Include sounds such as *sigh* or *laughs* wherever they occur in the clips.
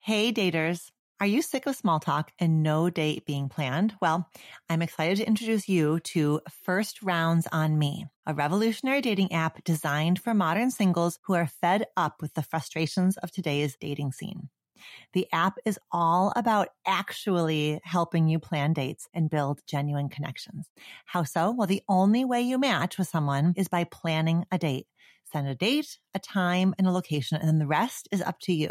Hey, daters. Are you sick of small talk and no date being planned? Well, I'm excited to introduce you to First Rounds on Me, a revolutionary dating app designed for modern singles who are fed up with the frustrations of today's dating scene. The app is all about actually helping you plan dates and build genuine connections. How so? Well, the only way you match with someone is by planning a date. Send a date, a time, and a location, and then the rest is up to you.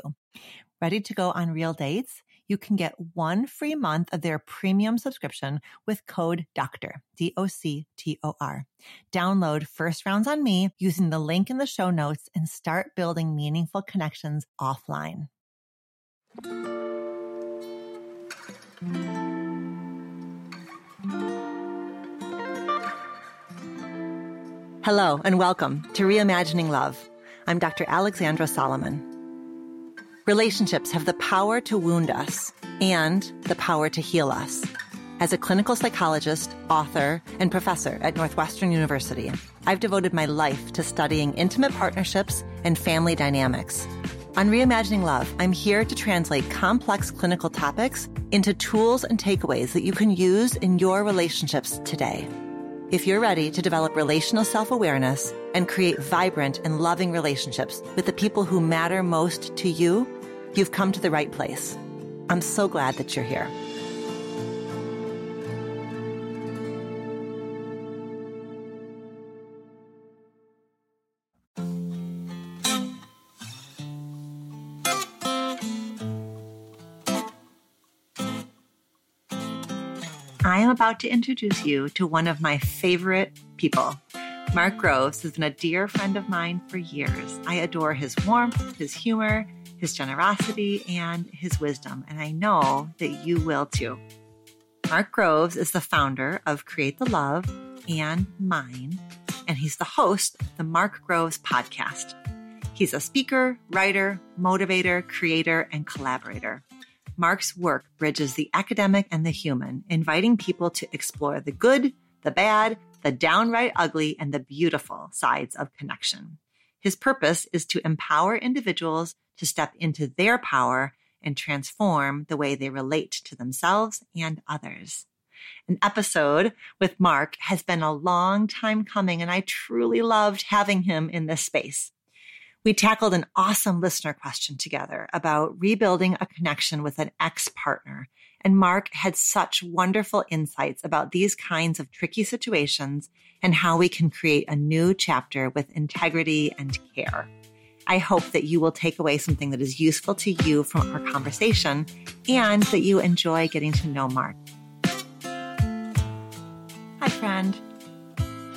Ready to go on real dates? You can get one free month of their premium subscription with code DOCTOR, D-O-C-T-O-R. Download First Rounds on Me using the link in the show notes and start building meaningful connections offline. Hello and welcome to Reimagining Love. I'm Dr. Alexandra Solomon. Relationships have the power to wound us and the power to heal us. As a clinical psychologist, author, and professor at Northwestern University, I've devoted my life to studying intimate partnerships and family dynamics. On Reimagining Love, I'm here to translate complex clinical topics into tools and takeaways that you can use in your relationships today. If you're ready to develop relational self awareness and create vibrant and loving relationships with the people who matter most to you, you've come to the right place. I'm so glad that you're here. I am about to introduce you to one of my favorite people. Mark Groves has been a dear friend of mine for years. I adore his warmth, his humor, his generosity, and his wisdom, and I know that you will too. Mark Groves is the founder of Create the Love and Mine, and he's the host of the Mark Groves podcast. He's a speaker, writer, motivator, creator, and collaborator. Mark's work bridges the academic and the human, inviting people to explore the good, the bad, the downright ugly, and the beautiful sides of connection. His purpose is to empower individuals to step into their power and transform the way they relate to themselves and others. An episode with Mark has been a long time coming, and I truly loved having him in this space. We tackled an awesome listener question together about rebuilding a connection with an ex partner. And Mark had such wonderful insights about these kinds of tricky situations and how we can create a new chapter with integrity and care. I hope that you will take away something that is useful to you from our conversation and that you enjoy getting to know Mark. Hi, friend.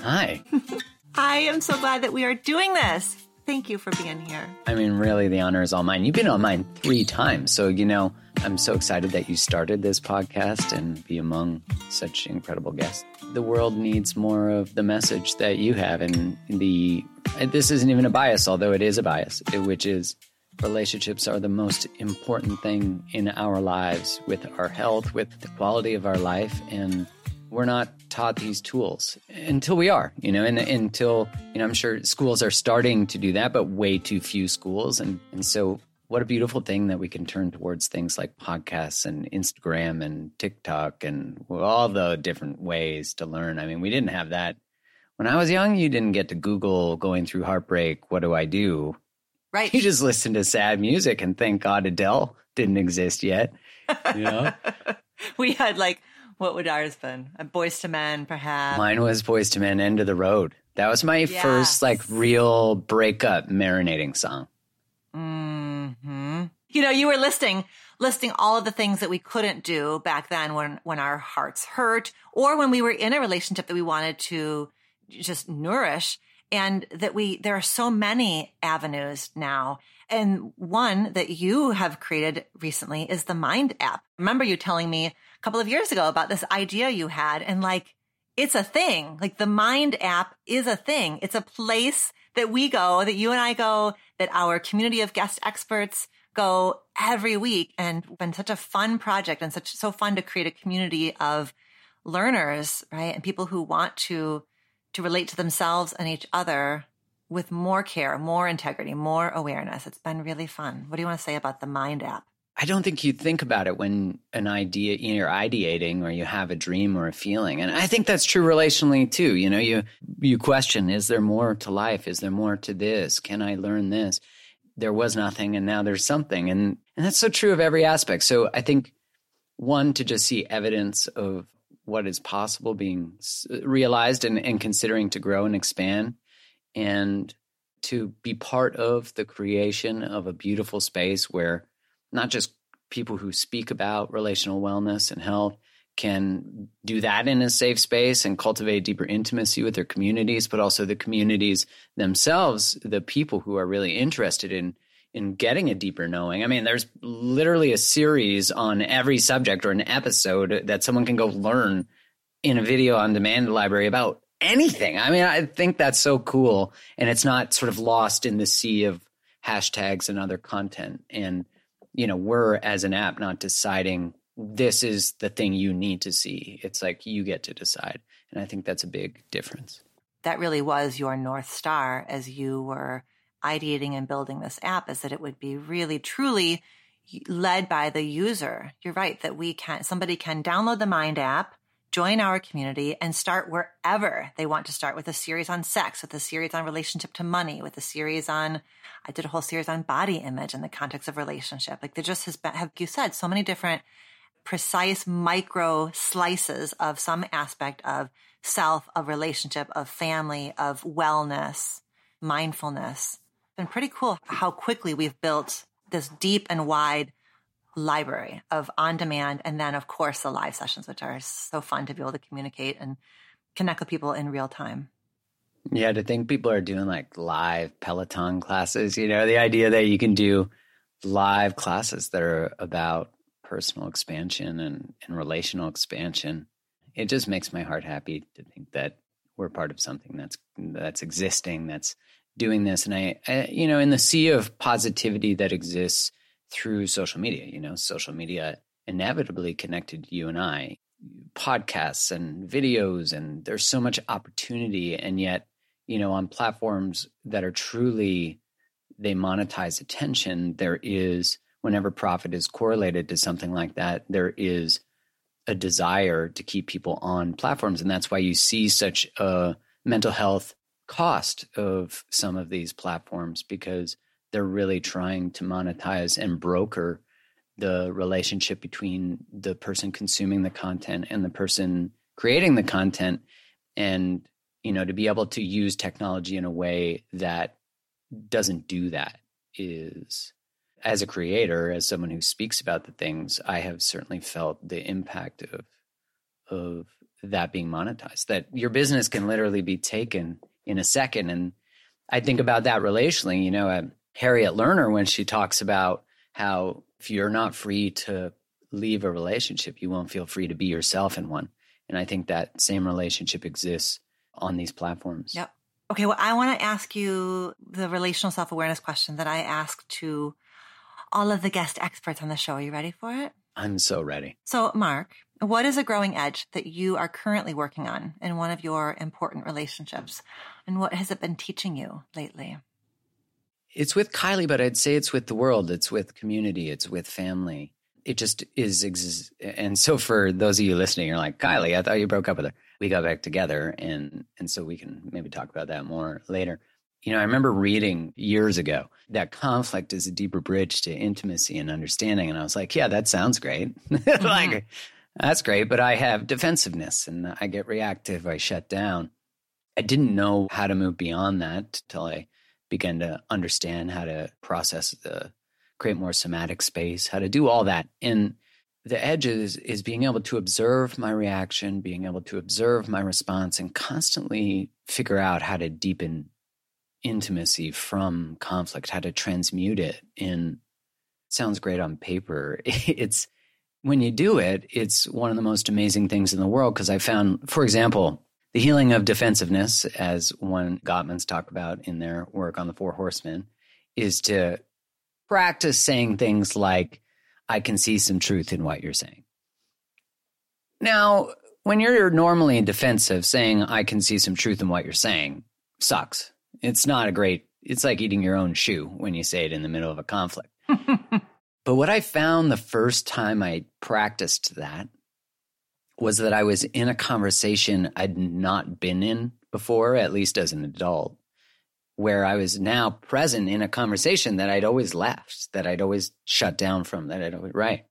Hi. *laughs* I am so glad that we are doing this. Thank you for being here. I mean, really, the honor is all mine. You've been on mine three times. So, you know, I'm so excited that you started this podcast and be among such incredible guests. The world needs more of the message that you have. And the, this isn't even a bias, although it is a bias, which is relationships are the most important thing in our lives with our health, with the quality of our life. And we're not taught these tools until we are, you know, and until, you know, I'm sure schools are starting to do that, but way too few schools. And, and so what a beautiful thing that we can turn towards things like podcasts and Instagram and TikTok and all the different ways to learn. I mean, we didn't have that when I was young. You didn't get to Google going through heartbreak. What do I do? Right. You just listen to sad music and thank God Adele didn't exist yet. You *laughs* know, we had like what would ours been? A Boyz II Men, perhaps. Mine was Boyz II Men, End of the Road. That was my yes. first like real breakup marinating song. Hmm. You know, you were listing listing all of the things that we couldn't do back then when when our hearts hurt, or when we were in a relationship that we wanted to just nourish, and that we there are so many avenues now. And one that you have created recently is the Mind app. Remember you telling me a couple of years ago about this idea you had and like, it's a thing. Like the Mind app is a thing. It's a place that we go, that you and I go, that our community of guest experts go every week and been such a fun project and such so fun to create a community of learners, right? And people who want to to relate to themselves and each other with more care, more integrity, more awareness. It's been really fun. What do you want to say about the Mind app? I don't think you think about it when an idea you're ideating or you have a dream or a feeling. And I think that's true relationally too. You know, you you question, is there more to life? Is there more to this? Can I learn this? There was nothing and now there's something. And and that's so true of every aspect. So I think one to just see evidence of what is possible being realized and, and considering to grow and expand and to be part of the creation of a beautiful space where not just people who speak about relational wellness and health can do that in a safe space and cultivate deeper intimacy with their communities, but also the communities themselves, the people who are really interested in in getting a deeper knowing. I mean, there's literally a series on every subject or an episode that someone can go learn in a video on demand library about anything. I mean, I think that's so cool and it's not sort of lost in the sea of hashtags and other content. And you know, we're as an app not deciding this is the thing you need to see. It's like you get to decide. And I think that's a big difference. That really was your North Star as you were ideating and building this app is that it would be really truly led by the user. You're right that we can, somebody can download the Mind app, join our community and start wherever they want to start with a series on sex, with a series on relationship to money, with a series on I did a whole series on body image in the context of relationship. Like there just has been, have you said, so many different precise micro slices of some aspect of self, of relationship, of family, of wellness, mindfulness. It's been pretty cool how quickly we've built this deep and wide library of on demand. And then, of course, the live sessions, which are so fun to be able to communicate and connect with people in real time. Yeah, to think people are doing like live Peloton classes, you know, the idea that you can do live classes that are about personal expansion and, and relational expansion. It just makes my heart happy to think that we're part of something that's that's existing, that's doing this. And I, I you know, in the sea of positivity that exists through social media, you know, social media inevitably connected you and I podcasts and videos and there's so much opportunity and yet you know, on platforms that are truly they monetize attention, there is whenever profit is correlated to something like that, there is a desire to keep people on platforms. And that's why you see such a mental health cost of some of these platforms because they're really trying to monetize and broker the relationship between the person consuming the content and the person creating the content. And you know to be able to use technology in a way that doesn't do that is as a creator as someone who speaks about the things i have certainly felt the impact of of that being monetized that your business can literally be taken in a second and i think about that relationally you know harriet lerner when she talks about how if you're not free to leave a relationship you won't feel free to be yourself in one and i think that same relationship exists on these platforms. Yep. Okay, well, I want to ask you the relational self awareness question that I ask to all of the guest experts on the show. Are you ready for it? I'm so ready. So, Mark, what is a growing edge that you are currently working on in one of your important relationships? And what has it been teaching you lately? It's with Kylie, but I'd say it's with the world, it's with community, it's with family. It just is. And so, for those of you listening, you're like, Kylie, I thought you broke up with her we got back together and and so we can maybe talk about that more later you know i remember reading years ago that conflict is a deeper bridge to intimacy and understanding and i was like yeah that sounds great *laughs* mm-hmm. like that's great but i have defensiveness and i get reactive i shut down i didn't know how to move beyond that till i began to understand how to process the create more somatic space how to do all that and the edges is being able to observe my reaction, being able to observe my response, and constantly figure out how to deepen intimacy from conflict, how to transmute it in sounds great on paper. *laughs* It's when you do it, it's one of the most amazing things in the world because I found, for example, the healing of defensiveness, as one Gottman's talk about in their work on the Four Horsemen, is to practice saying things like, I can see some truth in what you're saying. Now, when you're normally defensive, saying I can see some truth in what you're saying sucks. It's not a great, it's like eating your own shoe when you say it in the middle of a conflict. *laughs* But what I found the first time I practiced that was that I was in a conversation I'd not been in before, at least as an adult, where I was now present in a conversation that I'd always left, that I'd always shut down from, that I'd always, right.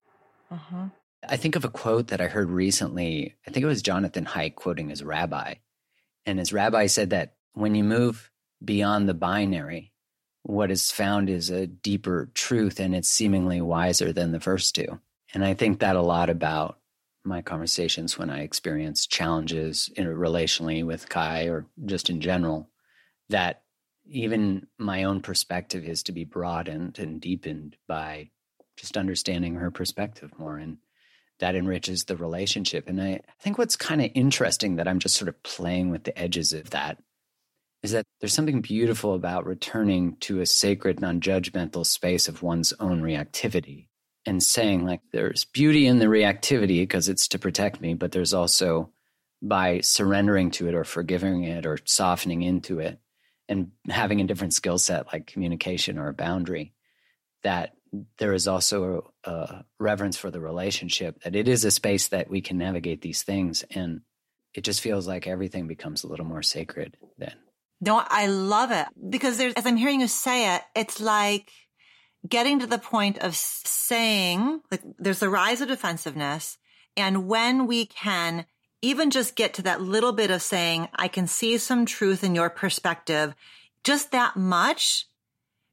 Uh-huh. I think of a quote that I heard recently. I think it was Jonathan Haidt quoting his rabbi. And his rabbi said that when you move beyond the binary, what is found is a deeper truth and it's seemingly wiser than the first two. And I think that a lot about my conversations when I experience challenges relationally with Kai or just in general, that even my own perspective is to be broadened and deepened by just understanding her perspective more. And that enriches the relationship. And I, I think what's kind of interesting that I'm just sort of playing with the edges of that is that there's something beautiful about returning to a sacred, non judgmental space of one's own reactivity and saying, like, there's beauty in the reactivity because it's to protect me, but there's also by surrendering to it or forgiving it or softening into it and having a different skill set like communication or a boundary that there is also a, a, reverence for the relationship that it is a space that we can navigate these things and it just feels like everything becomes a little more sacred then. No i love it because there's as i'm hearing you say it it's like getting to the point of saying like there's a rise of defensiveness and when we can even just get to that little bit of saying i can see some truth in your perspective just that much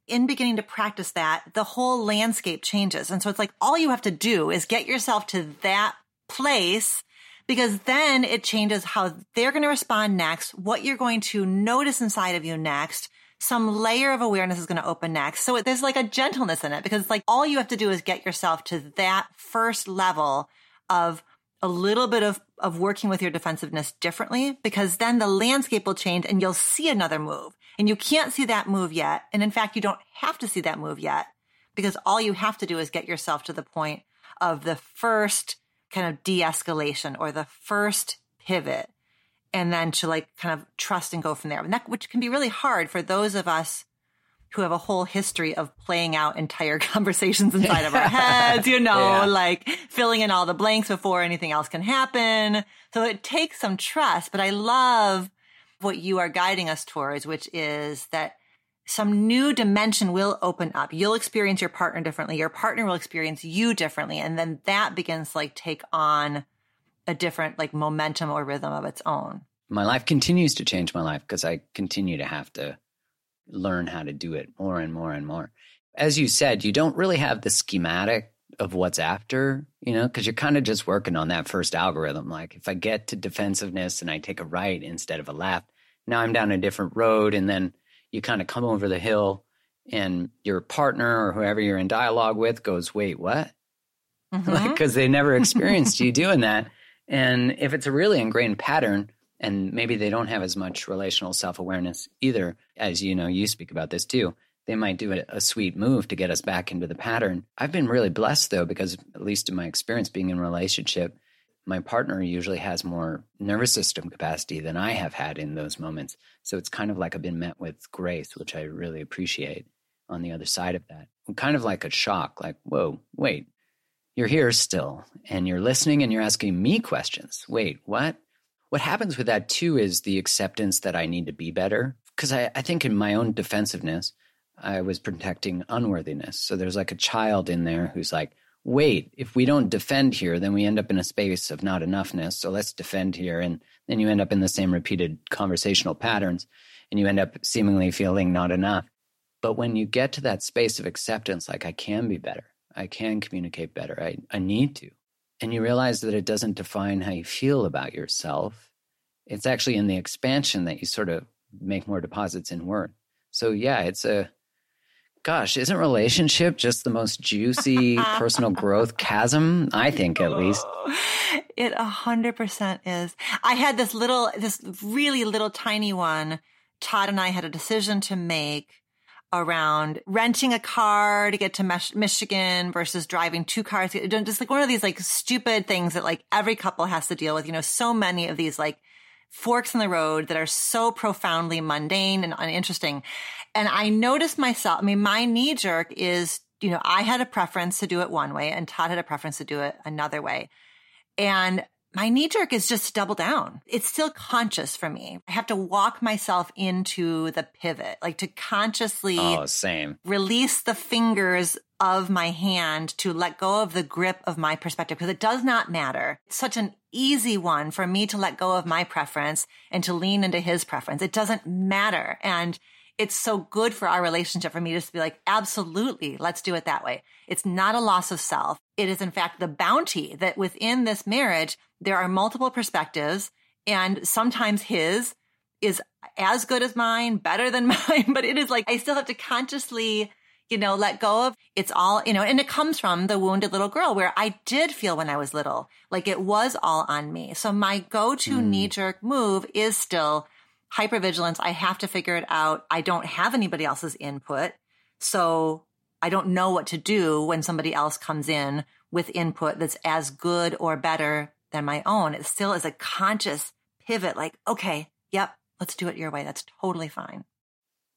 in beginning to practice that, the whole landscape changes. And so it's like all you have to do is get yourself to that place because then it changes how they're going to respond next, what you're going to notice inside of you next. Some layer of awareness is going to open next. So there's like a gentleness in it because it's like all you have to do is get yourself to that first level of a little bit of, of working with your defensiveness differently because then the landscape will change and you'll see another move and you can't see that move yet. And in fact, you don't have to see that move yet because all you have to do is get yourself to the point of the first kind of de-escalation or the first pivot and then to like kind of trust and go from there. And that, which can be really hard for those of us who have a whole history of playing out entire *laughs* conversations inside of our *laughs* heads, you know, yeah. like filling in all the blanks before anything else can happen. So it takes some trust, but I love what you are guiding us towards, which is that some new dimension will open up. You'll experience your partner differently. Your partner will experience you differently. And then that begins to like take on a different like momentum or rhythm of its own. My life continues to change my life because I continue to have to learn how to do it more and more and more. As you said, you don't really have the schematic of what's after, you know, because you're kind of just working on that first algorithm. Like if I get to defensiveness and I take a right instead of a left, now I'm down a different road. And then you kind of come over the hill and your partner or whoever you're in dialogue with goes, wait, what? *laughs* Mm-hmm. like, because they never *laughs* experienced you doing that. And if it's a really ingrained pattern, and maybe they don't have as much relational self awareness either, as you know, you speak about this too. They might do a, a, sweet move to get us back into the pattern. I've been really blessed though, because at least in my experience being in relationship, my partner usually has more nervous system capacity than I have had in those moments. So it's kind of like I've been met with grace, which I really appreciate on the other side of that. I'm kind of like a shock, like, whoa, wait, you're here still and you're listening and you're asking me questions. Wait, what? What happens with that too is the acceptance that I need to be better. Because I, I think in my own defensiveness, I was protecting unworthiness. So there's like a child in there who's like, wait, if we don't defend here, then we end up in a space of not enoughness. So let's defend here. And then you end up in the same repeated conversational patterns and you end up seemingly feeling not enough. But when you get to that space of acceptance, like I can be better, I can communicate better, I, I need to and you mm-hmm. realize that it doesn't define how you feel about yourself. It's actually in the expansion that you sort of make more deposits in worth. So yeah, it's a gosh, isn't relationship just the most juicy personal *laughs* growth chasm? I think at least. *laughs* It a hundred percent is. I had this little, this really little tiny one. Todd and I had a decision to make around renting a car to get to Mich- Michigan versus driving two cars. Just like one of these like stupid things that like every couple has to deal with. You know, so many of these like forks in the road that are so profoundly mundane and uninteresting. And I noticed myself, I mean, my knee jerk is you know, I had a preference to do it one way and Todd had a preference to do it another way. And my knee jerk is just double down. It's still conscious for me. I have to walk myself into the pivot, like to consciously oh, same. release the fingers of my hand to let go of the grip of my perspective because it does not matter. It's such an easy one for me to let go of my preference and to lean into his preference. It doesn't matter. And it's so good for our relationship for me just to be like, absolutely, let's do it that way. It's not a loss of self. It is in fact the bounty that within this marriage, there are multiple perspectives and sometimes his is as good as mine, better than *laughs* mine, but it is like, I still have to consciously, you know, let go of it's all, you know, and it comes from the wounded little girl where I did feel when I was little, like it was all on me. So my go-to mm. knee jerk move is still hypervigilance. I have to figure it out. I don't have anybody else's input. So I don't know what to do when somebody else comes in with input that's as good or better than my own. It still is a conscious pivot like, okay, yep, let's do it your way. That's totally fine.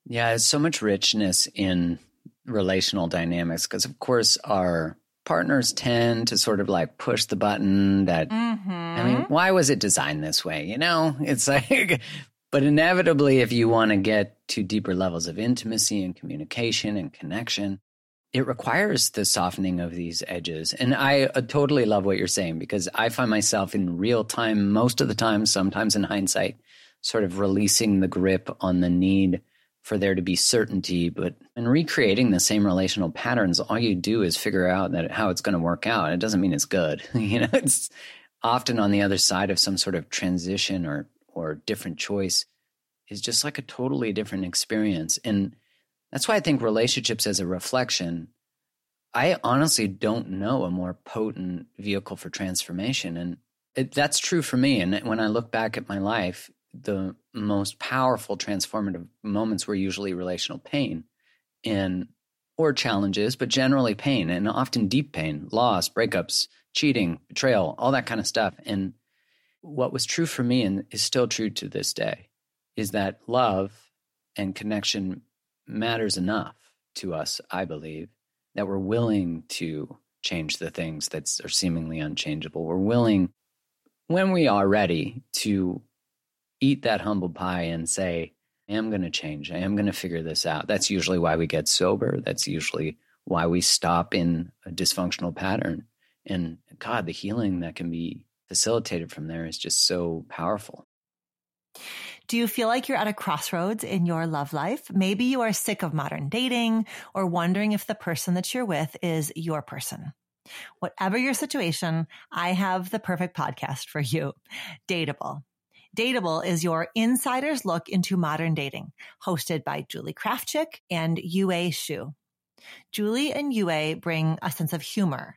Yeah, there's so much richness in relational dynamics because, of course, our partners tend to sort of like push the button that, mm-hmm. I mean, why was it designed this way? You know, it's like but inevitably, if you want to get to deeper levels of intimacy and communication and connection, it requires the softening of these edges. And I uh, totally love what you're saying because I find myself in real time, most of the time, sometimes in hindsight, sort of releasing the grip on the need for there to be certainty. But in recreating the same relational patterns, all you do is figure out that how it's going to work out. It doesn't mean it's good. *laughs* you know, it's often on the other side of some sort of transition or or different choice is just like a totally different experience. And that's why I think relationships as a reflection, I honestly don't know a more potent vehicle for transformation. And it, that's true for me. And when I look back at my life, the most powerful transformative moments were usually relational pain and or challenges, but generally pain and often deep pain, loss, breakups, cheating, betrayal, all that kind of stuff. And what was true for me and is still true to this day is that love and connection matters enough to us, I believe, that we're willing to change the things that are seemingly unchangeable. We're willing, when we are ready, to eat that humble pie and say, I am going to change. I am going to figure this out. That's usually why we get sober. That's usually why we stop in a dysfunctional pattern. And God, the healing that can be facilitated from there is just so powerful. Do you feel like you're at a crossroads in your love life? Maybe you are sick of modern dating or wondering if the person that you're with is your person. Whatever your situation, I have the perfect podcast for you. Dateable. Dateable is your insider's look into modern dating, hosted by Julie Krafchick and Yue Shu. Julie and Yue bring a sense of humor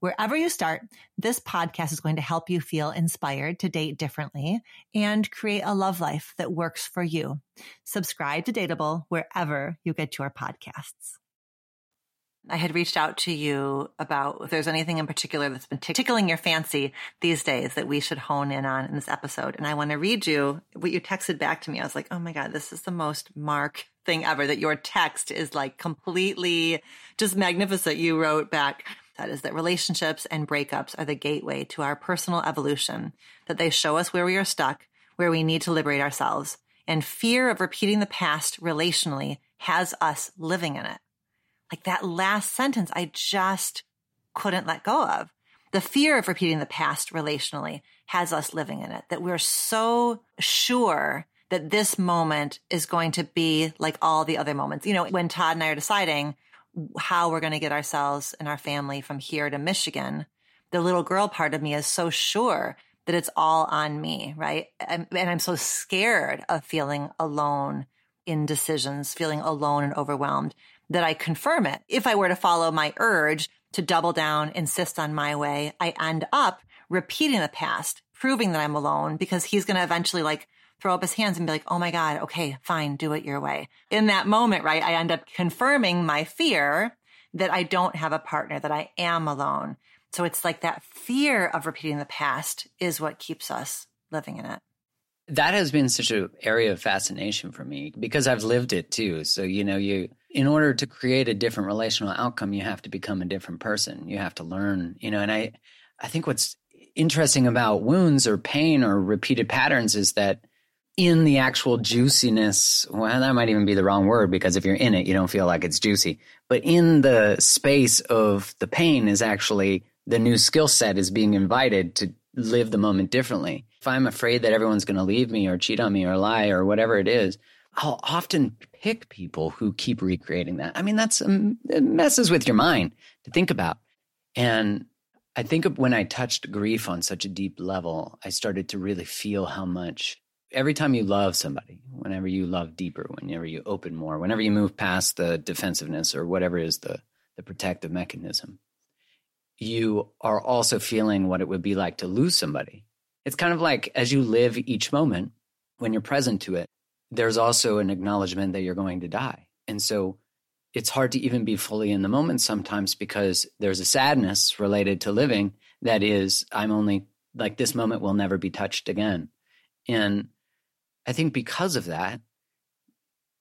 Wherever you start, this podcast is going to help you feel inspired to date differently and create a love life that works for you. Subscribe to Dateable wherever you get your podcasts. I had reached out to you about if there's anything in particular that's been tickling your fancy these days that we should hone in on in this episode. And I want to read you what you texted back to me. I was like, oh my God, this is the most Mark thing ever that your text is like completely just magnificent. You wrote back, that is that relationships and breakups are the gateway to our personal evolution, that they show us where we are stuck, where we need to liberate ourselves. And fear of repeating the past relationally has us living in it. Like that last sentence, I just couldn't let go of. The fear of repeating the past relationally has us living in it, that we're so sure that this moment is going to be like all the other moments. You know, when Todd and I are deciding, how we're going to get ourselves and our family from here to Michigan, the little girl part of me is so sure that it's all on me, right? And, I'm so scared of feeling alone in decisions, feeling alone and overwhelmed that I confirm it. If I were to follow my urge to double down, insist on my way, I end up repeating the past, proving that I'm alone because he's going to eventually like throw up his hands and be like, Oh my God, okay, fine, do it your way. In that moment, right, I end up confirming my fear that I don't have a partner, that I am alone. So it's like that fear of repeating the past is what keeps us living in it. That has been such an area of fascination for me because I've lived it too. So, you know, you, in order to create a different relational outcome, you have to become a different person. You have to learn, you know, and I, I think what's interesting about wounds or pain or repeated patterns is that in the actual juiciness, well, that might even be the wrong word because if you're in it, you don't feel like it's juicy. But in the space of the pain is actually the new skill set is being invited to live the moment differently. If I'm afraid that everyone's going to leave me or cheat on me or lie or whatever it is, I'll often pick people who keep recreating that. I mean, that's um, it messes with your mind to think about. And I think when I touched grief on such a deep level, I started to really feel how much every time you love somebody, whenever you love deeper, whenever you open more, whenever you move past the defensiveness or whatever is the, the protective mechanism, you are also feeling what it would be like to lose somebody. It's kind of like as you live each moment, when you're present to it, there's also an acknowledgement that you're going to die. And so it's hard to even be fully in the moment sometimes because there's a sadness related to living that is, I'm only like this moment will never be touched again. And I think because of that,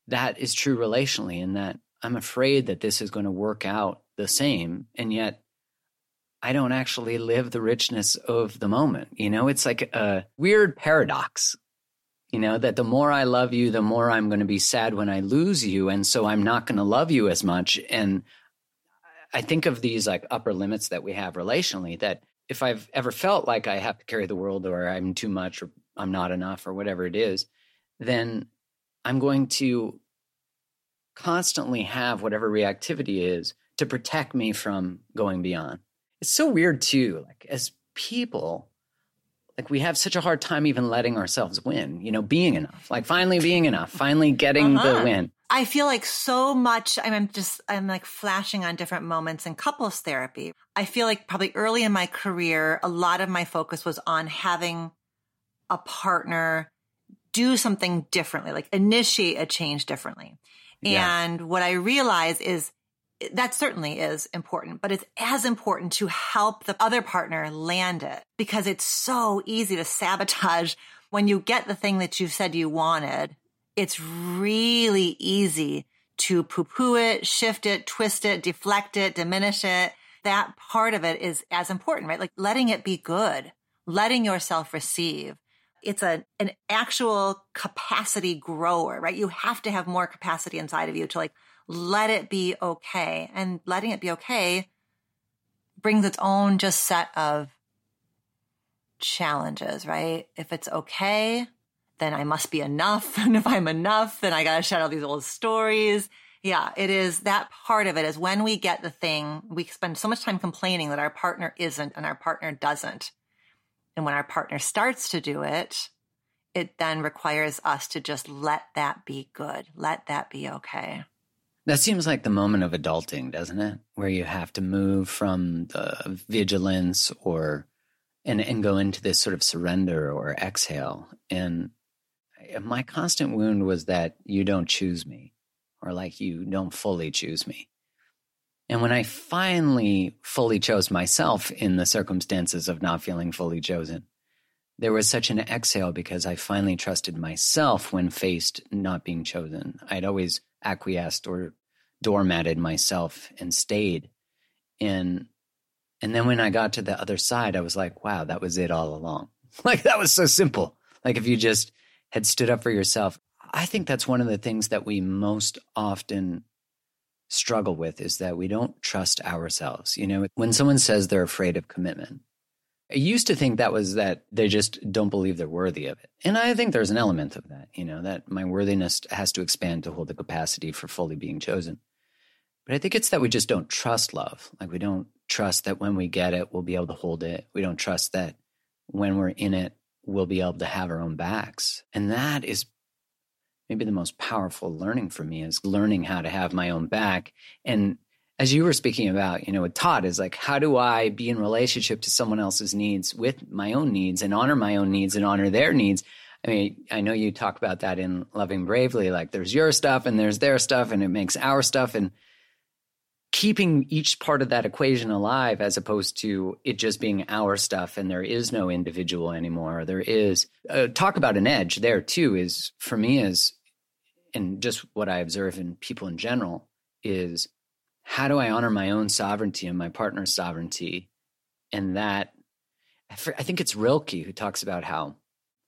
that is true relationally, in that I'm afraid that this is going to work out the same. And yet I don't actually live the richness of the moment. You know, it's like a weird paradox, you know, that the more I love you, the more I'm going to be sad when I lose you. And so I'm not going to love you as much. And I think of these like upper limits that we have relationally that if I've ever felt like I have to carry the world or I'm too much or I'm not enough or whatever it is, then I'm going to constantly have whatever reactivity is to protect me from going beyond. It's so weird too. Like as people, like we have such a hard time even letting ourselves win, you know, being enough, like finally being enough, finally getting uh-huh. the win. I feel like so much, I'm just, I'm like flashing on different moments in couples therapy. I feel like probably early in my career, a lot of my focus was on having a partner do something differently, like initiate a change differently. Yeah. And what I realize is that certainly is important, but it's as important to help the other partner land it because it's so easy to sabotage when you get the thing that you said you wanted. It's really easy to poo poo it, shift it, twist it, deflect it, diminish it. That part of it is as important, right? Like letting it be good, letting yourself receive it's a an actual capacity grower, right? You have to have more capacity inside of you to like let it be okay. And letting it be okay brings its own just set of challenges, right? If it's okay, then I must be enough. *laughs* And if I'm enough, then I got to shed all these old stories. Yeah, it is that part of it is when we get the thing, we spend so much time complaining that our partner isn't and our partner doesn't. And when our partner starts to do it, it then requires us to just let that be good. Let that be okay. That seems like the moment of adulting, doesn't it? Where you have to move from the vigilance or and and go into this sort of surrender or exhale. And my constant wound was that you don't choose me or like you don't fully choose me. And when I finally fully chose myself in the circumstances of not feeling fully chosen, there was such an exhale because I finally trusted myself when faced not being chosen. I'd always acquiesced or doormatted myself and stayed. And and then when I got to the other side, I was like, wow, that was it all along. *laughs* Like that was so simple. Like if you just had stood up for yourself. I think that's one of the things that we most often struggle with is that we don't trust ourselves. You know, when someone says they're afraid of commitment, I used to think that was that they just don't believe they're worthy of it. And I think there's an element of that, you know, that my worthiness has to expand to hold the capacity for fully being chosen. But I think it's that we just don't trust love. Like we don't trust that when we get it, we'll be able to hold it. We don't trust that when we're in it, we'll be able to have our own backs. And that is maybe the most powerful learning for me is learning how to have my own back and as you were speaking about, you know, with Todd is like, how do I be in relationship to someone else's needs with my own needs and honor my own needs and honor their needs? I mean, I know you talk about that in Loving Bravely, like there's your stuff and there's their stuff and it makes our stuff and keeping each part of that equation alive as opposed to it just being our stuff and there is no individual anymore. There is uh, talk about an edge there too is for me is and just what I observe in people in general is how do I honor my own sovereignty and my partner's sovereignty? And that, I think it's Rilke who talks about how,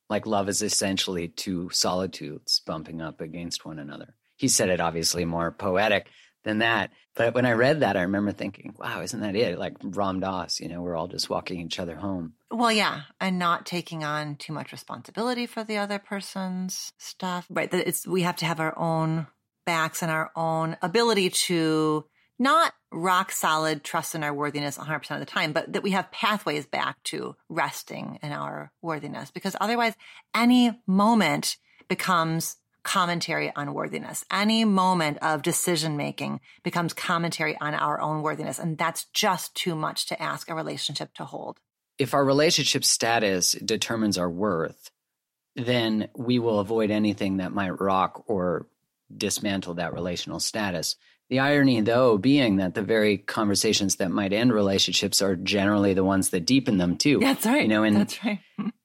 like, love is essentially two solitudes bumping up against one another. He said it obviously more poetic than that. But when I read that, I remember thinking, wow, isn't that it? Like Ram Dass, you know, we're all just walking each other home. Well, yeah. And not taking on too much responsibility for the other person's stuff. Right. It's, we have to have our own backs and our own ability to not rock solid trust in our worthiness 100% of the time, but that we have pathways back to resting in our worthiness because otherwise any moment becomes commentary on worthiness. Any moment of decision making becomes commentary on our own worthiness. And that's just too much to ask a relationship to hold. If our relationship status determines our worth, then we will avoid anything that might rock or dismantle that relational status. The irony, though, being that the very conversations that might end relationships are generally the ones that deepen them too. That's right. You know, and that's right. *laughs*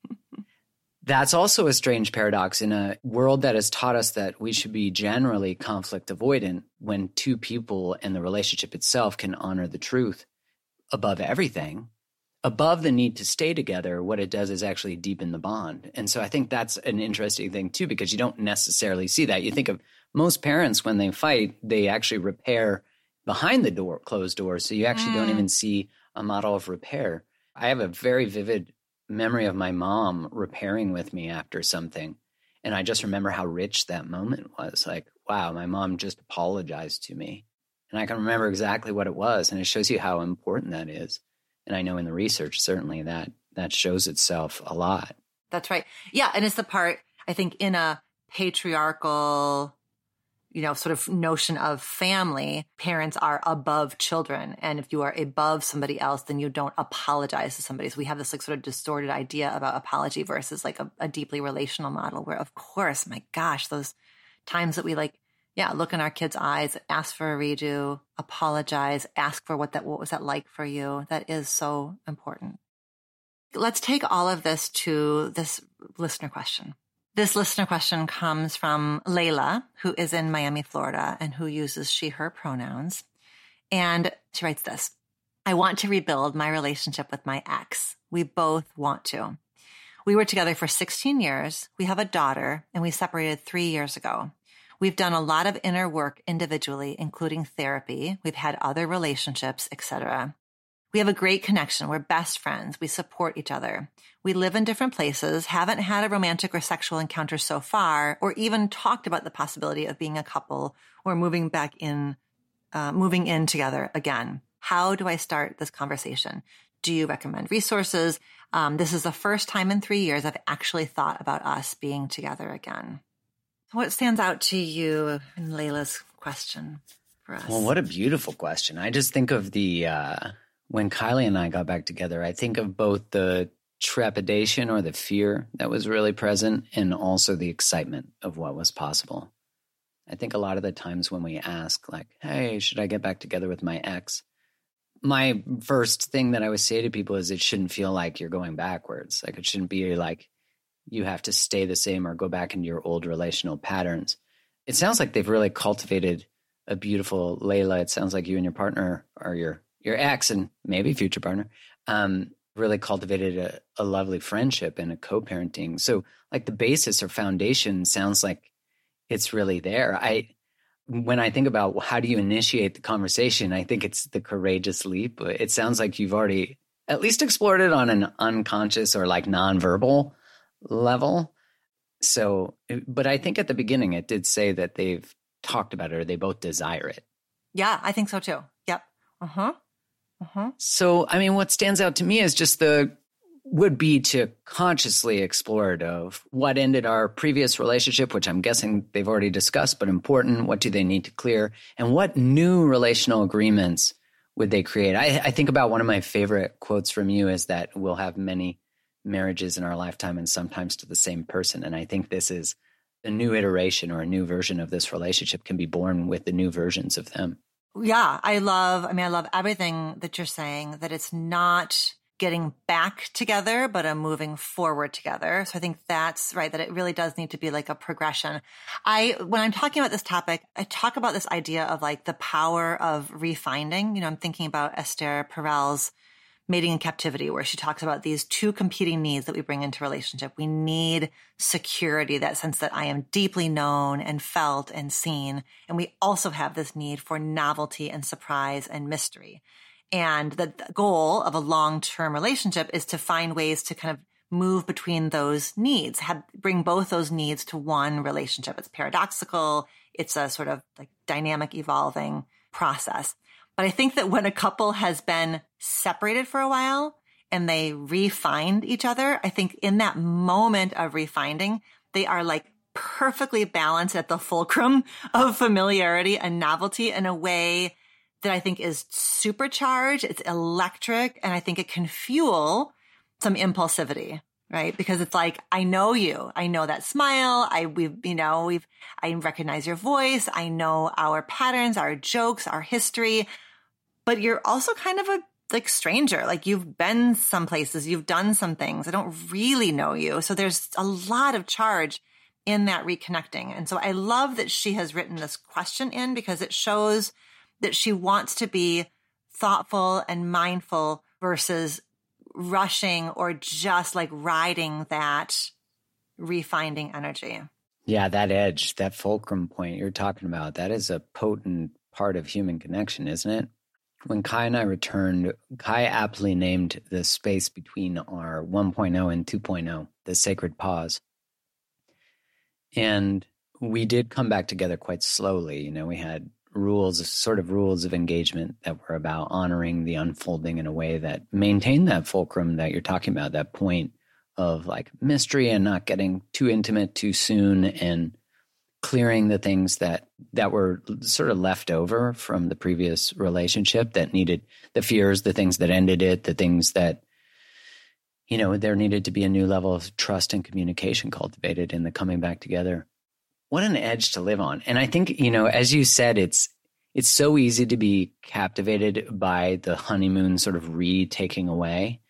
that's also a strange paradox in a world that has taught us that we should be generally conflict avoidant when two people and the relationship itself can honor the truth above everything. Above the need to stay together, what it does is actually deepen the bond. And so I think that's an interesting thing too, because you don't necessarily see that. You think of most parents when they fight, they actually repair behind the door, closed doors. So you actually mm. don't even see a model of repair. I have a very vivid memory of my mom repairing with me after something. And I just remember how rich that moment was. Like, wow, my mom just apologized to me. And I can remember exactly what it was. And it shows you how important that is. And I know in the research, certainly that that shows itself a lot. That's right. Yeah. And it's the part, I think, in a patriarchal you know, sort of notion of family, parents are above children. And if you are above somebody else, then you don't apologize to somebody. So we have this like sort of distorted idea about apology versus like a, a deeply relational model where of course, my gosh, those times that we like, yeah, look in our kids' eyes, ask for a redo, apologize, ask for what that, what was that like for you? That is so important. Let's take all of this to this listener question. This listener question comes from Layla, who is in Miami, Florida, and who uses she, her pronouns. And she writes this I want to rebuild my relationship with my ex. We both want to. We were together for 16 years. We have a daughter, and we separated three years ago. We've done a lot of inner work individually, including therapy. We've had other relationships, etc. We have a great connection. We're best friends. We support each other. We live in different places, haven't had a romantic or sexual encounter so far, or even talked about the possibility of being a couple or moving back in, uh, moving in together again. How do I start this conversation? Do you recommend resources? Um, this is the first time in three years I've actually thought about us being together again. What stands out to you in Layla's question for us? Well, what a beautiful question. I just think of the, uh, when Kylie and I got back together, I think of both the trepidation or the fear that was really present and also the excitement of what was possible. I think a lot of the times when we ask, like, hey, should I get back together with my ex? My first thing that I would say to people is it shouldn't feel like you're going backwards. Like, it shouldn't be like you have to stay the same or go back into your old relational patterns. It sounds like they've really cultivated a beautiful Layla. It sounds like you and your partner or your your ex and maybe future partner um, really cultivated a, a lovely friendship and a co-parenting. So like the basis or foundation sounds like it's really there. I when i think about how do you initiate the conversation i think it's the courageous leap. It sounds like you've already at least explored it on an unconscious or like nonverbal level. So but i think at the beginning it did say that they've talked about it or they both desire it. Yeah i think so too. Yep. Uh-huh uh-huh. So, I mean, what stands out to me is just the would be to consciously explore it of what ended our previous relationship, which I'm guessing they've already discussed, but important. What do they need to clear? And what new relational agreements would they create? I, I think about one of my favorite quotes from you is that we'll have many marriages in our lifetime and sometimes to the same person. And I think this is a new iteration or a new version of this relationship can be born with the new versions of them. Yeah, I love, I mean, I love everything that you're saying, that it's not getting back together, but a moving forward together. So I think that's right, that it really does need to be like a progression. I, when I'm talking about this topic, I talk about this idea of like the power of refinding. You know, I'm thinking about Esther Perel's mating in captivity, where she talks about these two competing needs that we bring into relationship. We need security, that sense that I am deeply known and felt and seen. And we also have this need for novelty and surprise and mystery. And the goal of a long-term relationship is to find ways to kind of move between those needs, have, bring both those needs to one relationship. It's paradoxical. It's a sort of like dynamic evolving process. But I think that when a couple has been separated for a while and they refind each other, I think in that moment of refinding, they are like perfectly balanced at the fulcrum of familiarity and novelty in a way that I think is supercharged. It's electric and I think it can fuel some impulsivity, right? Because it's like, I know you. I know that smile. I, we've, you know, we've, I recognize your voice. I know our patterns, our jokes, our history but you're also kind of a like stranger. Like you've been some places, you've done some things. I don't really know you. So there's a lot of charge in that reconnecting. And so I love that she has written this question in because it shows that she wants to be thoughtful and mindful versus rushing or just like riding that refinding energy. Yeah, that edge, that fulcrum point you're talking about, that is a potent part of human connection, isn't it? when Kai and I returned, Kai aptly named the space between our 1.0 and 2.0 the sacred pause. And we did come back together quite slowly. You know, we had rules, sort of rules of engagement that were about honoring the unfolding in a way that maintained that fulcrum that you're talking about, that point of like mystery and not getting too intimate too soon and clearing the things that that were sort of left over from the previous relationship that needed the fears, the things that ended it, the things that you know, there needed to be a new level of trust and communication cultivated in the coming back together. What an edge to live on. And I think, you know, as you said, it's it's so easy to be captivated by the honeymoon sort of re-taking away.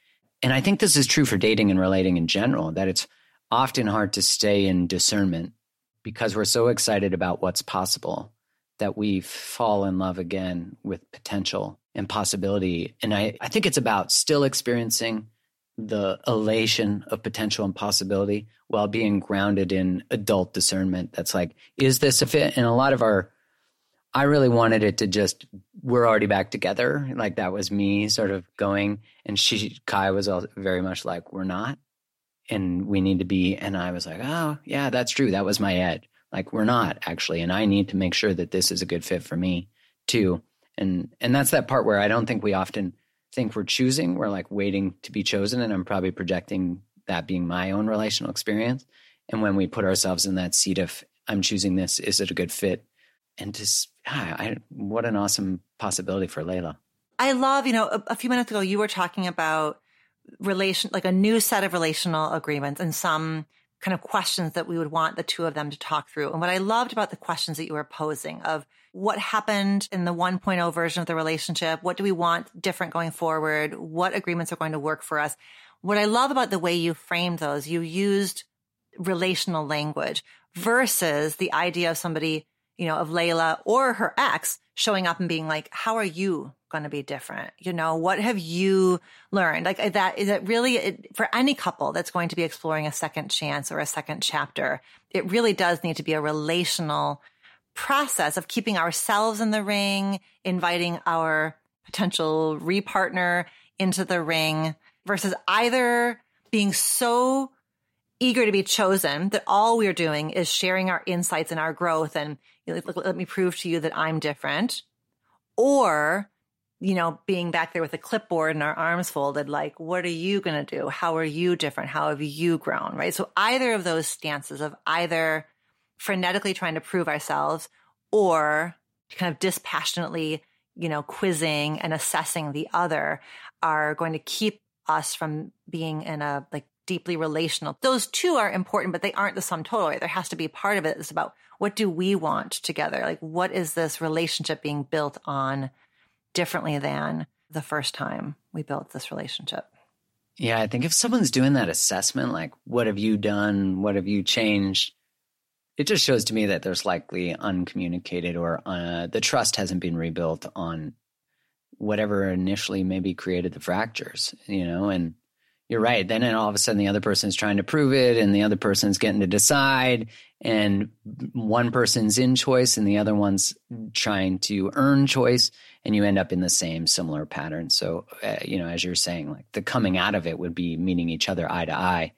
And I think this is true for dating and relating in general, that it's often hard to stay in discernment because we're so excited about what's possible that we fall in love again with potential and possibility. And I, I think it's about still experiencing the elation of potential and possibility while being grounded in adult discernment. That's like, is this a fit? And a lot of our, I really wanted it to just, we're already back together. Like that was me sort of going. And she, Kai was all very much like, we're not and we need to be and i was like oh yeah that's true that was my edge like we're not actually and i need to make sure that this is a good fit for me too and and that's that part where i don't think we often think we're choosing. We're like waiting to be chosen and i'm probably projecting that being my own relational experience. And when we put ourselves in that seat of i'm choosing this is it a good fit? And just ah, I, what an awesome possibility for layla. I love you know a, a few minutes ago you were talking about relation, like a new set of relational agreements and some kind of questions that we would want the two of them to talk through. And what I loved about the questions that you were posing of what happened in the 1.0 version of the relationship? What do we want different going forward? What agreements are going to work for us? What I love about the way you framed those, you used relational language versus the idea of somebody, you know, of Layla or her ex showing up and being like, how are you going to be different? You know, what have you learned? Like that, is it really it, for any couple that's going to be exploring a second chance or a second chapter? It really does need to be a relational process of keeping ourselves in the ring, inviting our potential repartner into the ring versus either being so eager to be chosen that all we're doing is sharing our insights and our growth and let me prove to you that I'm different. Or you know, being back there with a clipboard and our arms folded, like, what are you going to do? How are you different? How have you grown? Right. So either of those stances of either frenetically trying to prove ourselves or kind of dispassionately, you know, quizzing and assessing the other are going to keep us from being in a like deeply relational. Those two are important, but they aren't the sum total. Right? There has to be part of it that's about what do we want together? Like, what is this relationship being built on differently than the first time we built this relationship? Yeah, I think if someone's doing that assessment, like, what have you done? What have you changed? It just shows to me that there's likely uncommunicated or uh, the trust hasn't been rebuilt on whatever initially maybe created the fractures, you know, and you're right. Then and all of a sudden the other person's trying to prove it and the other person's getting to decide and one person's in choice and the other one's trying to earn choice and you end up in the same similar pattern. So, uh, you know, as you're saying, like the coming out of it would be meeting each other eye to eye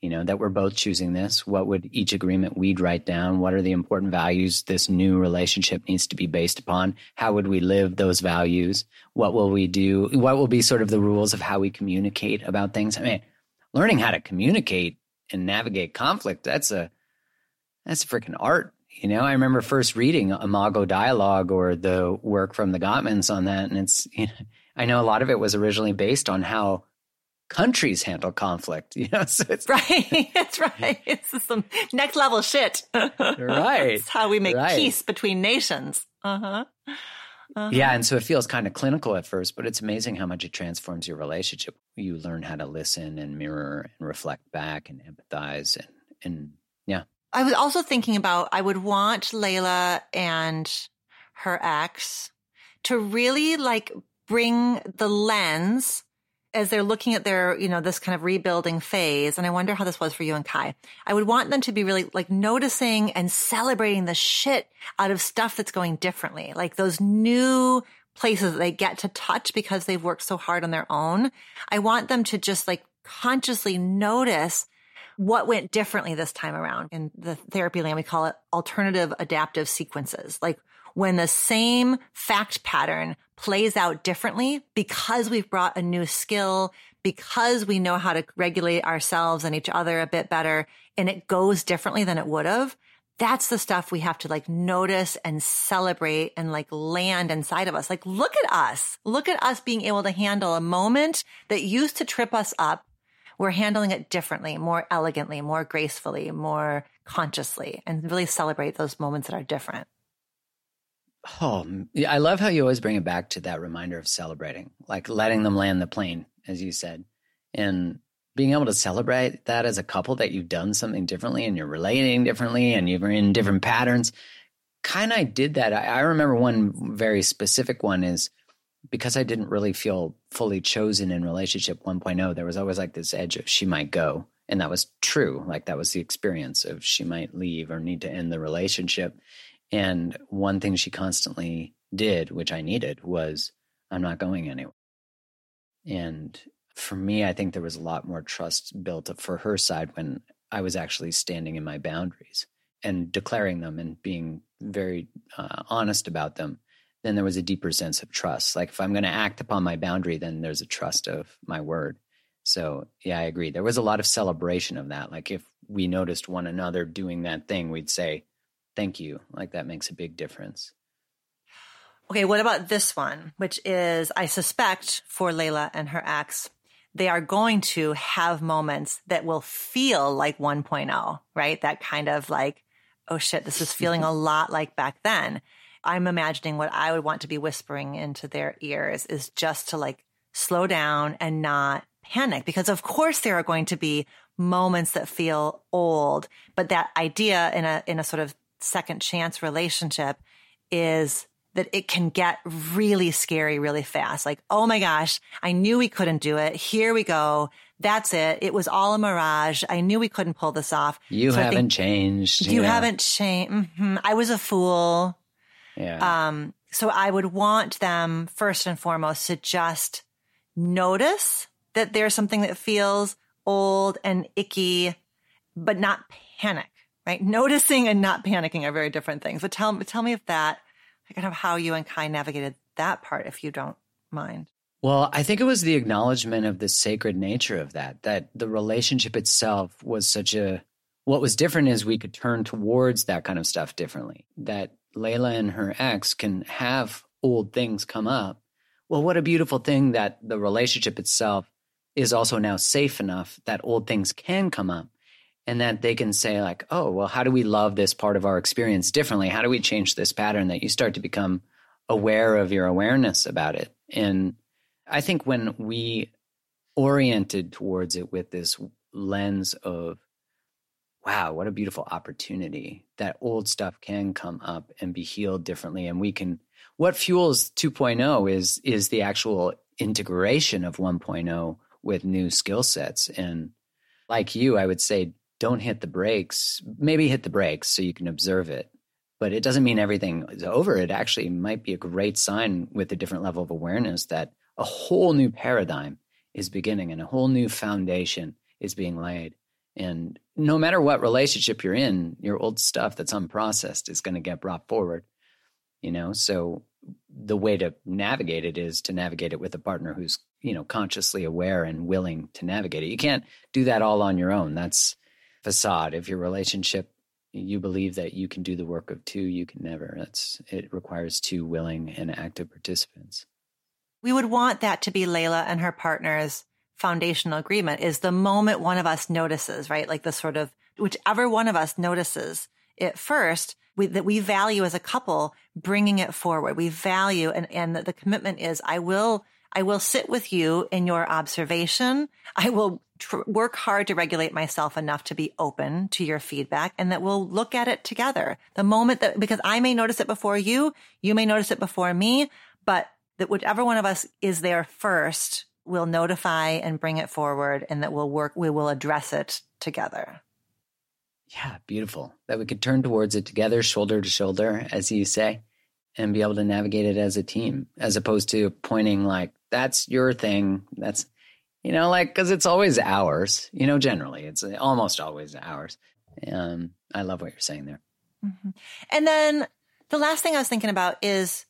you know, that we're both choosing this. What would each agreement we'd write down? What are the important values this new relationship needs to be based upon? How would we live those values? What will we do? What will be sort of the rules of how we communicate about things? I mean, learning how to communicate and navigate conflict, that's a, that's a freaking art. You know, I remember first reading Imago Dialogue or the work from the Gottmans on that. And it's, you *laughs* know, I know a lot of it was originally based on how countries handle conflict. *laughs* You know, so it's right. *laughs* That's right. It's some next level shit. *laughs* right. It's how we make right. peace between nations. Uh huh. Uh-huh. Yeah, and so it feels kind of clinical at first, but it's amazing how much it transforms your relationship. You learn how to listen and mirror and reflect back and empathize and and yeah. I was also thinking about I would want Layla and her ex to really like bring the lens as they're looking at their, you know, this kind of rebuilding phase, and I wonder how this was for you and Kai, I would want them to be really like noticing and celebrating the shit out of stuff that's going differently, like those new places that they get to touch because they've worked so hard on their own. I want them to just like consciously notice what went differently this time around. In the therapy land, we call it alternative adaptive sequences. Like when the same fact pattern plays out differently because we've brought a new skill, because we know how to regulate ourselves and each other a bit better, and it goes differently than it would have. That's the stuff we have to like notice and celebrate and like land inside of us. Like, look at us. Look at us being able to handle a moment that used to trip us up. We're handling it differently, more elegantly, more gracefully, more consciously, and really celebrate those moments that are different. Oh, I love how you always bring it back to that reminder of celebrating, like letting them land the plane, as you said, and being able to celebrate that as a couple that you've done something differently and you're relating differently and you're in different patterns. Kind of did that. I, I remember one very specific one is because I didn't really feel fully chosen in relationship 1.0, there was always like this edge of she might go. And that was true. Like that was the experience of she might leave or need to end the relationship. And one thing she constantly did, which I needed, was I'm not going anywhere. And for me, I think there was a lot more trust built up for her side when I was actually standing in my boundaries and declaring them and being very uh, honest about them. Then there was a deeper sense of trust. Like if I'm going to act upon my boundary, then there's a trust of my word. So yeah, I agree. There was a lot of celebration of that. Like if we noticed one another doing that thing, we'd say, thank you. Like that makes a big difference. Okay, what about this one, which is I suspect for Layla and her ex, they are going to have moments that will feel like 1.0, right? That kind of like, oh shit, this is feeling a *laughs* lot like back then. I'm imagining what I would want to be whispering into their ears is just to like slow down and not panic because of course there are going to be moments that feel old, but that idea in a, in a sort of second chance relationship is that it can get really scary really fast. Like, oh my gosh, I knew we couldn't do it. Here we go. That's it. It was all a mirage. I knew we couldn't pull this off. You so haven't changed. You yeah. haven't changed. Mm-hmm. I was a fool. Yeah. Um, so I would want them first and foremost to just notice that there's something that feels old and icky, but not panic right? Noticing and not panicking are very different things. But tell, tell me if that, kind of how you and Kai navigated that part if you don't mind? Well, I think it was the acknowledgement of the sacred nature of that, that the relationship itself was such a, what was different is we could turn towards that kind of stuff differently. That Layla and her ex can have old things come up. Well, what a beautiful thing that the relationship itself is also now safe enough that old things can come up and that they can say like oh well how do we love this part of our experience differently? How do we change this pattern? That you start to become aware of your awareness about it. And i think when we oriented towards it with this lens of wow what a beautiful opportunity that old stuff can come up and be healed differently and we can what fuels 2.0 is is the actual integration of 1.0 with new skill sets. And like you i would say don't hit the brakes. Maybe hit the brakes so you can observe it. But it doesn't mean everything is over. It actually might be a great sign with a different level of awareness that a whole new paradigm is beginning and a whole new foundation is being laid. And no matter what relationship you're in, your old stuff that's unprocessed is going to get brought forward. You know, so the way to navigate it is to navigate it with a partner who's, you know, consciously aware and willing to navigate it. You can't do that all on your own. That's facade. If your relationship you believe that you can do the work of two, you can never. That's it requires two willing and active participants. We would want that to be Layla and her partner's foundational agreement is the moment one of us notices, right? Like the sort of whichever one of us notices it first, we, that we value as a couple bringing it forward. We value and, and the, the commitment is I will, I will sit with you in your observation. I will tr- work hard to regulate myself enough to be open to your feedback and that we'll look at it together. The moment that, because I may notice it before you, you may notice it before me, but that whichever one of us is there first will notify and bring it forward and that we'll work, we will address it together. Yeah, beautiful. That we could turn towards it together, shoulder to shoulder, as you say, and be able to navigate it as a team, as opposed to pointing like, that's your thing. That's you know, like, cause it's always ours, you know, generally it's almost always ours. Um, I love what you're saying there. Mm-hmm. And then the last thing I was thinking about is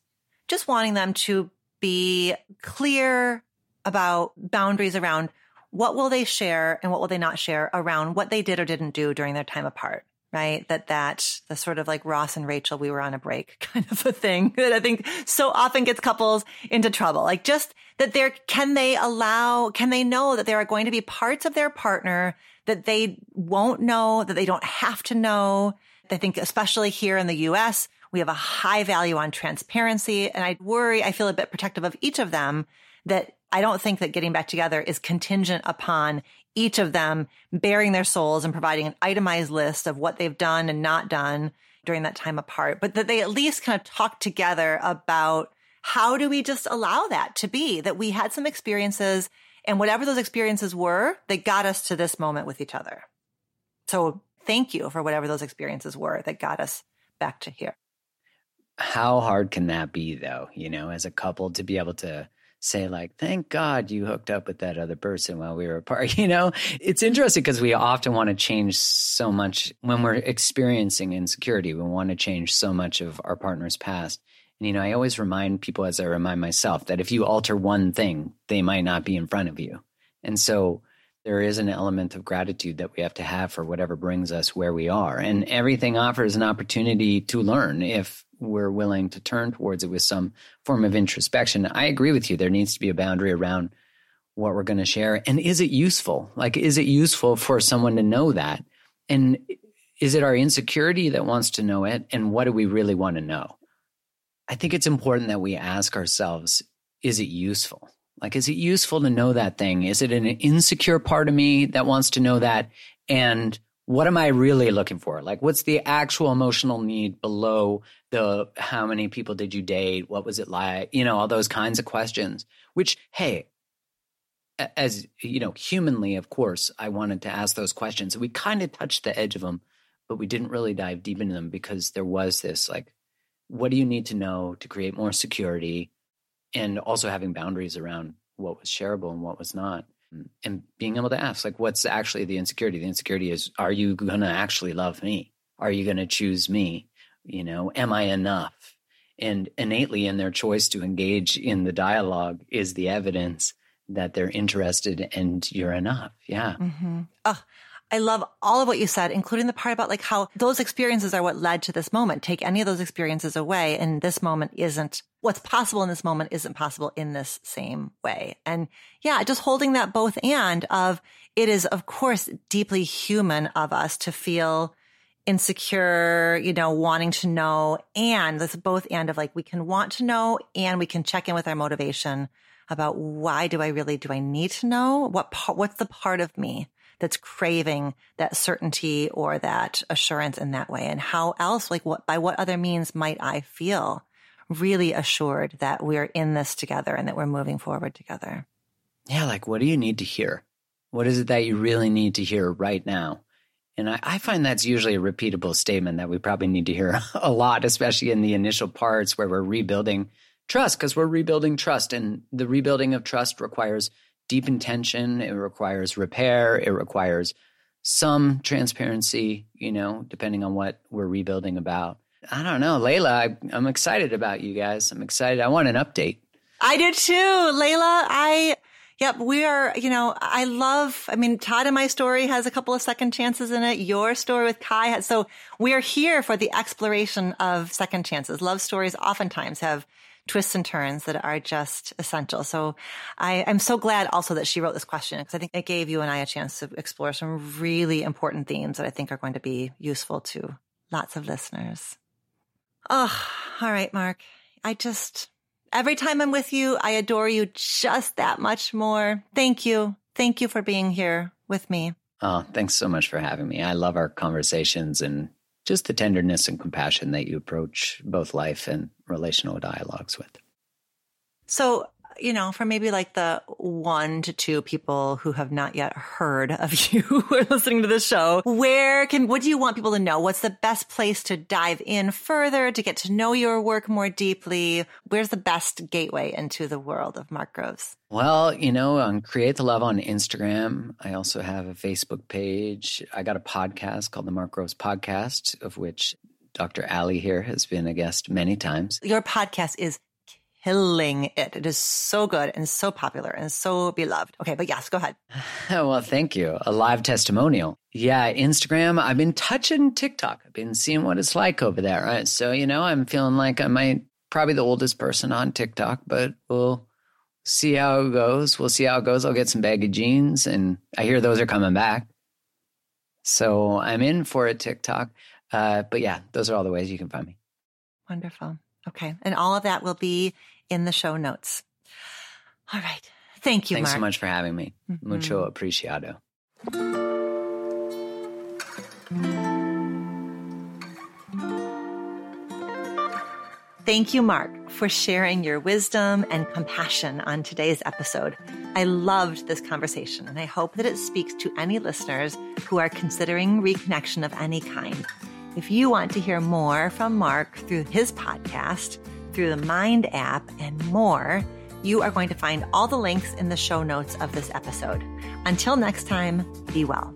just wanting them to be clear about boundaries around what will they share and what will they not share around what they did or didn't do during their time apart right? That that the sort of like Ross and Rachel, we were on a break *laughs* kind of a thing *laughs* that I think so often gets couples into trouble. Like just that there can they allow, can they know that there are going to be parts of their partner that they won't know, that they don't have to know. I think especially here in the US, we have a high value on transparency. And I worry, I feel a bit protective of each of them that I don't think that getting back together is contingent upon each of them baring their souls and providing an itemized list of what they've done and not done during that time apart, but that they at least kind of talk together about how do we just allow that to be that we had some experiences and whatever those experiences were, they got us to this moment with each other. So thank you for whatever those experiences were that got us back to here. How hard can that be though, you know, as a couple to be able to say like thank god you hooked up with that other person while we were apart *laughs* you know? It's interesting because we often want to change so much when we're experiencing insecurity we want to change so much of our partner's past. And you know i always remind people as i remind myself that if you alter one thing they might not be in front of you. And so there is an element of gratitude that we have to have for whatever brings us where we are and everything offers an opportunity to learn if we're willing to turn towards it with some form of introspection. I agree with you. There needs to be a boundary around what we're going to share. And is it useful? Like, is it useful for someone to know that? And is it our insecurity that wants to know it? And what do we really want to know? I think it's important that we ask ourselves, is it useful? Like, is it useful to know that thing? Is it an insecure part of me that wants to know that? And what am I really looking for? Like, what's the actual emotional need below the how many people did you date? What was it like? You know, all those kinds of questions, which, hey, as you know, humanly, of course, I wanted to ask those questions. We kind of touched the edge of them, but we didn't really dive deep into them because there was this like, what do you need to know to create more security and also having boundaries around what was shareable and what was not and being able to ask like what's actually the insecurity the insecurity is are you going to actually love me are you going to choose me you know am i enough and innately in their choice to engage in the dialogue is the evidence that they're interested and you're enough. Yeah. Mm-hmm. Oh, I love all of what you said, including the part about like how those experiences are what led to this moment. Take any of those experiences away and this moment isn't what's possible in this moment isn't possible in this same way. And yeah, just holding that both and of it is of course deeply human of us to feel insecure, you know, wanting to know and this both and of like we can want to know and we can check in with our motivation about why do I really do I need to know? What part, what's the part of me that's craving that certainty or that assurance in that way? And how else, like what, by what other means might I feel really assured that we're in this together and that we're moving forward together? Yeah. Like, what do you need to hear? What is it that you really need to hear right now? And I, I, find that's usually a repeatable statement that we probably need to hear *laughs* a lot, especially in the initial parts where we're rebuilding trust, because we're rebuilding trust. And the rebuilding of trust requires deep intention, it requires repair, it requires some transparency, you know, depending on what we're rebuilding about. I don't know. Layla, I, I'm excited about you guys. I'm excited. I want an update. I do too. Layla, I Yep, we are, you know, I love, I mean, Todd and my story has a couple of second chances in it. Your story with Kai has, so we're here for the exploration of second chances. Love stories oftentimes have twists and turns that are just essential. So I, am so glad also that she wrote this question because I think it gave you and I a chance to explore some really important themes that I think are going to be useful to lots of listeners. Oh, all right, Mark. I just, Every time I'm with you, I adore you just that much more. Thank you. Thank you for being here with me. Oh, thanks so much for having me. I love our conversations and just the tenderness and compassion that you approach both life and relational dialogues with. So, you know, for maybe like the one to two people who have not yet heard of *laughs* you who are listening to the show, where can, what do you want people to know? What's the best place to dive in further, to get to know your work more deeply? Where's the best gateway into the world of Mark Groves? Well, you know, on Create the Love on Instagram. I also have a Facebook page. I got a podcast called the Mark Groves Podcast, of which Dr. Ali here has been a guest many times. Your podcast is killing it. It is so good and so popular and so beloved. Okay, but yes, go ahead. *laughs* well, thank you. A live testimonial. Yeah, Instagram. I've been touching TikTok. I've been seeing what it's like over there. Right? So, you know, I'm feeling like I might probably the oldest person on TikTok, but we'll see how it goes. We'll see how it goes. I'll get some baggy jeans and I hear those are coming back. So I'm in for a TikTok. Uh, but yeah, those are all the ways you can find me. Wonderful. Okay. And all of that will be in the show notes. All right. Thank you, Thanks Mark. so much for having me. Mm-hmm. Mucho apreciado. Thank you, Mark, for sharing your wisdom and compassion on today's episode. I loved this conversation, and I hope that it speaks to any listeners who are considering reconnection of any kind. If you want to hear more from Mark through his podcast, through the Mind app, and more, you are going to find all the links in the show notes of this episode. Until next time, be well.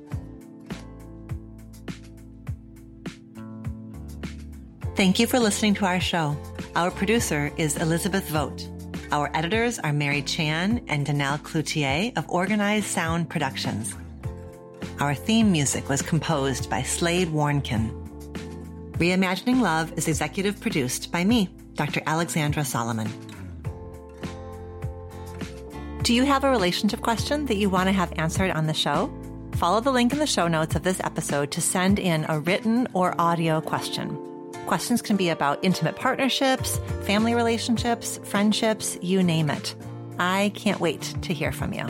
Thank you for listening to our show. Our producer is Elizabeth Vogt. Our editors are Mary Chan and Danelle Cloutier of Organized Sound Productions. Our theme music was composed by Slade Warnkin. Reimagining Love is executive produced by me, Dr. Alexandra Solomon. Do you have a relationship question that you want to have answered on the show? Follow the link in the show notes of this episode to send in a written or audio question. Questions can be about intimate partnerships, family relationships, friendships, you name it. I can't wait to hear from you.